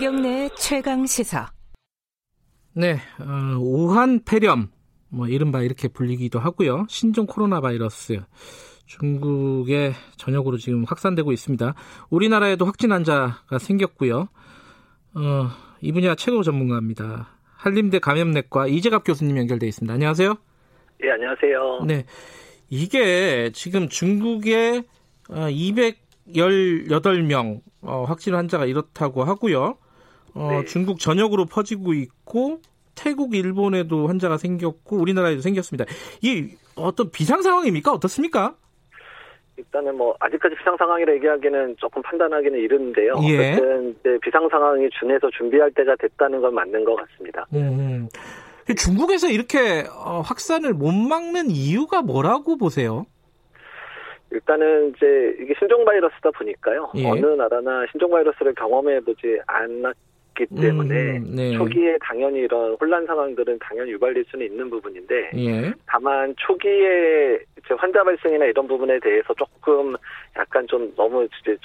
김경래 최강 시사. 네, 어, 오한 폐렴, 뭐 이른바 이렇게 불리기도 하고요. 신종 코로나 바이러스 중국의 전역으로 지금 확산되고 있습니다. 우리나라에도 확진 환자가 생겼고요. 어, 이 분야 최고 전문가입니다. 한림대 감염내과 이재갑 교수님 연결돼 있습니다. 안녕하세요. 네, 안녕하세요. 네, 이게 지금 중국에 218명 어, 확진 환자가 이렇다고 하고요. 어, 네. 중국 전역으로 퍼지고 있고 태국, 일본에도 환자가 생겼고 우리나라에도 생겼습니다. 이 어떤 비상 상황입니까? 어떻습니까? 일단은 뭐 아직까지 비상 상황이라 얘기하기는 조금 판단하기는 이른데요. 예. 어쨌든 비상 상황이 준해서 준비할 때가 됐다는 건 맞는 것 같습니다. 음. 중국에서 이렇게 어, 확산을 못 막는 이유가 뭐라고 보세요? 일단은 이제 이게 신종 바이러스다 보니까요. 예. 어느 나라나 신종 바이러스를 경험해 보지 않았 기 때문에 음, 네. 초기에 당연히 이런 혼란 상황들은 당연히 유발될 수는 있는 부분인데 예. 다만 초기에 이제 환자 발생이나 이런 부분에 대해서 조금 약간 좀 너무 이제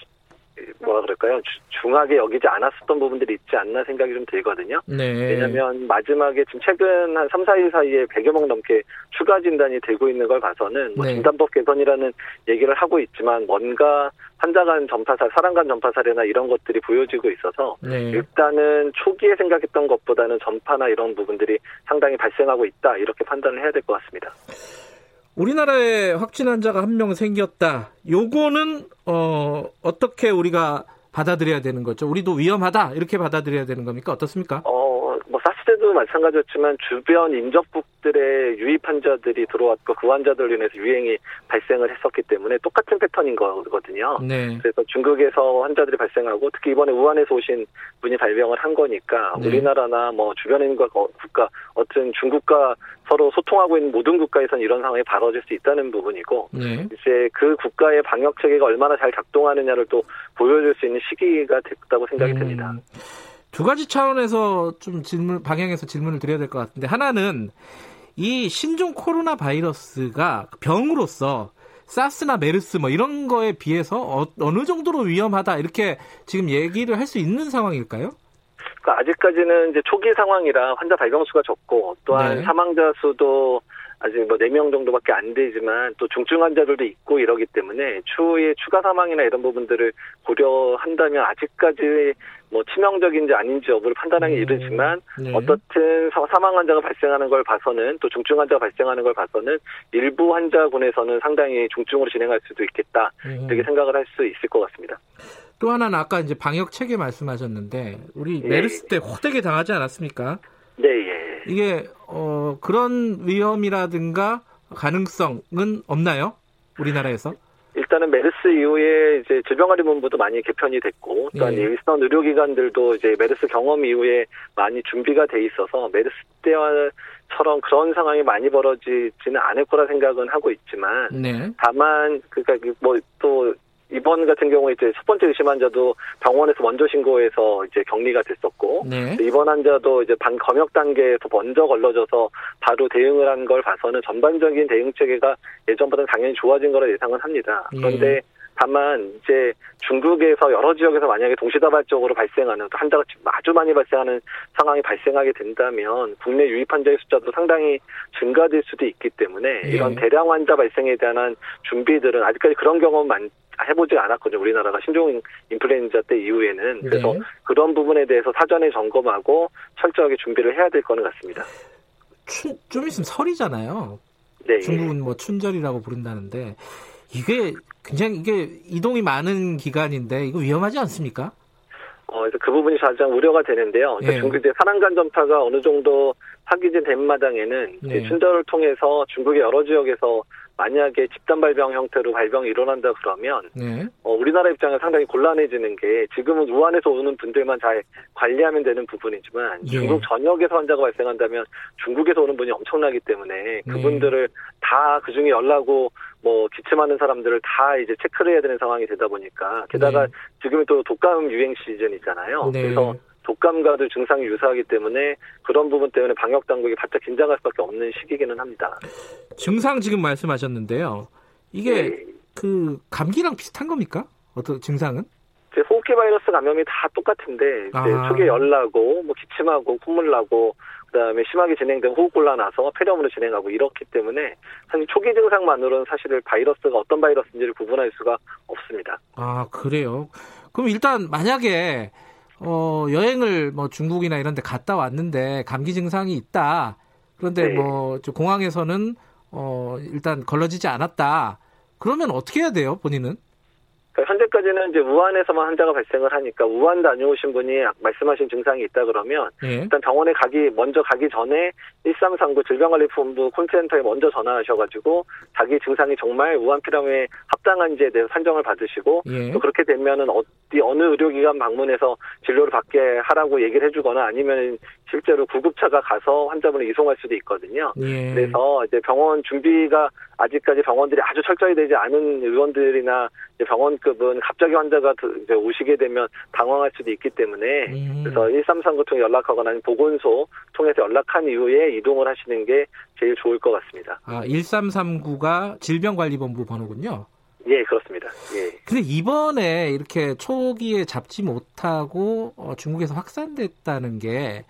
뭐라 그럴까요? 중하게 여기지 않았었던 부분들이 있지 않나 생각이 좀 들거든요. 네. 왜냐하면 마지막에 지금 최근 한 3, 4일 사이에 100여 명 넘게 추가 진단이 되고 있는 걸 봐서는 뭐 네. 진단법 개선이라는 얘기를 하고 있지만 뭔가 환자 간 전파살, 사람 간 전파사례나 이런 것들이 보여지고 있어서 네. 일단은 초기에 생각했던 것보다는 전파나 이런 부분들이 상당히 발생하고 있다 이렇게 판단을 해야 될 것 같습니다. 우리나라에 확진 환자가 한 명 생겼다. 요거는 어, 어떻게 우리가 받아들여야 되는 거죠? 우리도 위험하다 이렇게 받아들여야 되는 겁니까? 어떻습니까? 어, 때도 마찬가지였지만 주변 인접국들의 유입 환자들이 들어왔고 그 환자들로 인해서 유행이 발생을 했었기 때문에 똑같은 패턴인 거거든요. 네. 그래서 중국에서 환자들이 발생하고 특히 이번에 우한에서 오신 분이 발병을 한 거니까 네. 우리나라나 뭐 국- 국가 어떤 중국과 서로 소통하고 있는 모든 국가에선 이런 상황이 벌어질 수 있다는 부분이고 네. 이제 그 국가의 방역 체계가 얼마나 잘 작동하느냐를 또 보여줄 수 있는 시기가 됐다고 생각이 음, 됩니다. 두 가지 차원에서 좀 질문 방향에서 질문을 드려야 될 것 같은데 하나는 이 신종 코로나 바이러스가 병으로서 사스나 메르스 뭐 이런 거에 비해서 어, 느 정도로 위험하다 이렇게 지금 얘기를 할 수 있는 상황일까요? 그러니까 아직까지는 이제 초기 상황이라 환자 발병 수가 적고 또한 네. 사망자 수도 아직 뭐 4명 정도밖에 안 되지만 또 중증 환자들도 있고 이러기 때문에 추후에 추가 사망이나 이런 부분들을 고려한다면 아직까지 뭐 치명적인지 아닌지 여부를 판단하기 음, 이르지만 네. 어떻든 사- 사망 환자가 발생하는 걸 봐서는 또 중증 환자가 발생하는 걸 봐서는 일부 환자군에서는 상당히 중증으로 진행할 수도 있겠다 음. 이렇게 생각을 할 수 있을 것 같습니다. 또 하나는 아까 이제 방역 체계 말씀하셨는데 우리 예. 메르스 때 호되게 당하지 않았습니까? 네, 예. 이게 어, 그런 위험이라든가 가능성은 없나요? 우리나라에서? 일단은 메르스 이후에 이제 질병관리본부도 많이 개편이 됐고 또한 예. 일선 의료기관들도 이제 메르스 경험 이후에 많이 준비가 돼 있어서 메르스 때와처럼 그런 상황이 많이 벌어지지는 않을 거라 생각은 하고 있지만 네. 다만 그러니까 뭐 또 이번 같은 경우에 이제 첫 번째 의심 환자도 병원에서 먼저 신고해서 이제 격리가 됐었고 네. 이번 환자도 이제 반 검역 단계에서 먼저 걸러져서 바로 대응을 한 걸 봐서는 전반적인 대응 체계가 예전보다는 당연히 좋아진 거라 예상은 합니다. 예. 그런데 다만 이제 중국에서 여러 지역에서 만약에 동시다발적으로 발생하는 또 환자가 아주 많이 발생하는 상황이 발생하게 된다면 국내 유입 환자의 숫자도 상당히 증가될 수도 있기 때문에 예. 이런 대량 환자 발생에 대한 준비들은 아직까지 그런 경험 만 해보지 않았거든요. 우리나라가 신종 인플루엔자 때 이후에는 그래서 네. 그런 부분에 대해서 사전에 점검하고 철저하게 준비를 해야 될 거는 같습니다. 춘, 좀 있으면 설이잖아요. 네. 중국은 뭐 춘절이라고 부른다는데 이게 굉장히 이게 이동이 많은 기간인데 이거 위험하지 않습니까? 어, 그래서 그 부분이 가장 우려가 되는데요. 그러니까 예. 중국 이제 산안간 전파가 어느 정도 확인이 된 마당에는 네. 춘절을 통해서 중국의 여러 지역에서 만약에 집단 발병 형태로 발병이 일어난다 그러면 네. 어, 우리나라 입장은 상당히 곤란해지는 게 지금은 우한에서 오는 분들만 잘 관리하면 되는 부분이지만 예. 중국 전역에서 환자가 발생한다면 중국에서 오는 분이 엄청나기 때문에 그분들을 다 그중에 열나고 뭐 기침하는 사람들을 다 이제 체크를 해야 되는 상황이 되다 보니까 게다가 네. 지금이 또 독감 유행 시즌이잖아요. 네. 그래서 독감과도 증상이 유사하기 때문에 그런 부분 때문에 방역 당국이 바짝 긴장할 수밖에 없는 시기기는 합니다. 증상 지금 말씀하셨는데요. 이게 네. 그 감기랑 비슷한 겁니까? 어떤 증상은? 호흡기 바이러스 감염이 다 똑같은데 아. 초기에 열 나고 뭐 기침하고 콧물 나고 그다음에 심하게 진행된 호흡곤란 나서 폐렴으로 진행하고 이렇기 때문에 사실 초기 증상만으로는 사실 바이러스가 어떤 바이러스인지를 구분할 수가 없습니다. 아 그래요. 그럼 일단 만약에 어, 여행을 뭐 중국이나 이런 데 갔다 왔는데 감기 증상이 있다. 그런데 네. 뭐 공항에서는 어, 일단 걸러지지 않았다. 그러면 어떻게 해야 돼요, 본인은? 그러니까 현재까지는 이제 우한에서만 환자가 발생을 하니까 우한 다녀오신 분이 말씀하신 증상이 있다 그러면 예. 일단 병원에 가기 먼저 가기 전에 1339 질병관리본부 콜센터에 먼저 전화하셔가지고 자기 증상이 정말 우한 피라미에 합당한지에 대해서 판정을 받으시고 예. 또 그렇게 되면은 어디 어느 의료기관 방문해서 진료를 받게 하라고 얘기를 해주거나 아니면 실제로 구급차가 가서 환자분을 이송할 수도 있거든요. 예. 그래서 이제 병원 준비가 아직까지 병원들이 아주 철저히 되지 않은 의원들이나 병원급은 갑자기 환자가 이제 오시게 되면 당황할 수도 있기 때문에 음. 그래서 1339 통해 연락하거나 아니면 보건소 통해서 연락한 이후에 이동을 하시는 게 제일 좋을 것 같습니다. 아, 1339가 질병관리본부 번호군요. 예, 그렇습니다. 예. 근데 이번에 이렇게 초기에 잡지 못하고 어, 중국에서 확산됐다는 게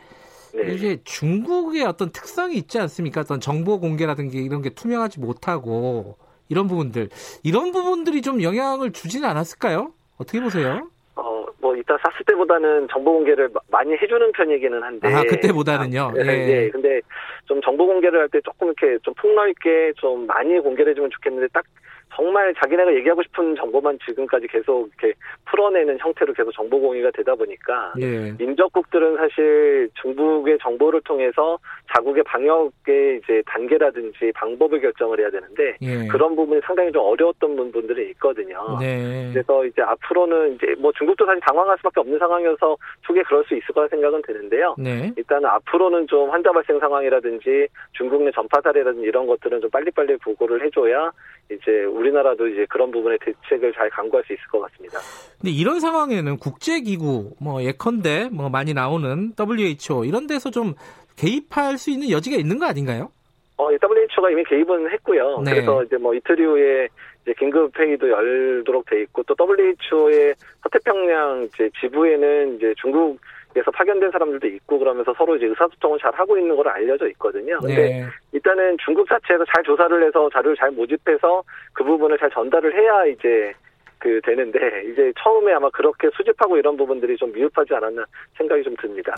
네. 이게 중국의 어떤 특성이 있지 않습니까? 어떤 정보 공개라든지 이런 게 투명하지 못하고 이런 부분들 이런 부분들이 좀 영향을 주지는 않았을까요? 어떻게 보세요? 어, 뭐 이따 사스 때보다는 정보 공개를 많이 해주는 편이기는 한데. 아, 그때보다는요. 아, 예. 예. 근데 좀 정보 공개를 할 때 조금 이렇게 좀 폭넓게 좀 많이 공개를 해주면 좋겠는데 딱 정말 자기네가 얘기하고 싶은 정보만 지금까지 계속 이렇게 풀어내는 형태로 계속 정보 공유가 되다 보니까 예. 민족국들은 사실 중국의 정보를 통해서 자국의 방역의 이제 단계라든지 방법을 결정을 해야 되는데 예. 그런 부분이 상당히 좀 어려웠던 분들이 있거든요. 네. 그래서 이제 앞으로는 이제 뭐 중국도 사실 당황할 수밖에 없는 상황이어서 초기에 그럴 수 있을 거라 생각은 드는데요. 네. 일단은 앞으로는 좀 환자 발생 상황이라든지 중국 내 전파 사례라든지 이런 것들은 좀 빨리빨리 보고를 해줘야 이제 우리 나라도 이제 그런 부분에 대책을 잘 강구할 수 있을 것 같습니다. 근데 이런 상황에는 국제기구, 뭐 예컨대 뭐 많이 나오는 WHO 이런 데서 좀 개입할 수 있는 여지가 있는 거 아닌가요? 어, WHO가 이미 개입은 했고요. 네. 그래서 이제 뭐 이틀 이후에 이제 긴급 회의도 열도록 돼 있고 또 WHO의 서태평양 이제 지부에는 이제 중국 에서 파견된 사람들도 있고 그러면서 서로 이제 의사소통을 잘 하고 있는 걸로 알려져 있거든요. 근데 네. 일단은 중국 자체에서 잘 조사를 해서 자료를 잘 모집해서 그 부분을 잘 전달을 해야 이제 그 되는데 이제 처음에 아마 그렇게 수집하고 이런 부분들이 좀 미흡하지 않았나 생각이 좀 듭니다.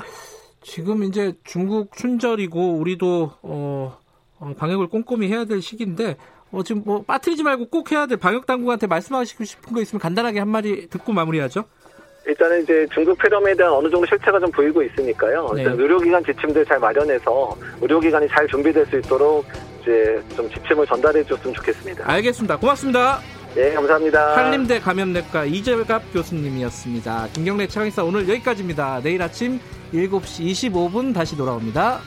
지금 이제 중국 춘절이고 우리도 어, 어 방역을 꼼꼼히 해야 될 시기인데 어, 지금 뭐 빠뜨리지 말고 꼭 해야 될 방역 당국한테 말씀하시고 싶은 거 있으면 간단하게 한 마디 듣고 마무리하죠. 일단은 이제 중국 폐렴에 대한 어느 정도 실체가 좀 보이고 있으니까요. 네. 일단 의료기관 지침들 잘 마련해서 의료기관이 잘 준비될 수 있도록 이제 좀 지침을 전달해 줬으면 좋겠습니다. 알겠습니다. 고맙습니다. 네, 감사합니다. 한림대 감염내과 이재갑 교수님이었습니다. 김경래 최강사 오늘 여기까지입니다. 내일 아침 7시 25분 다시 돌아옵니다.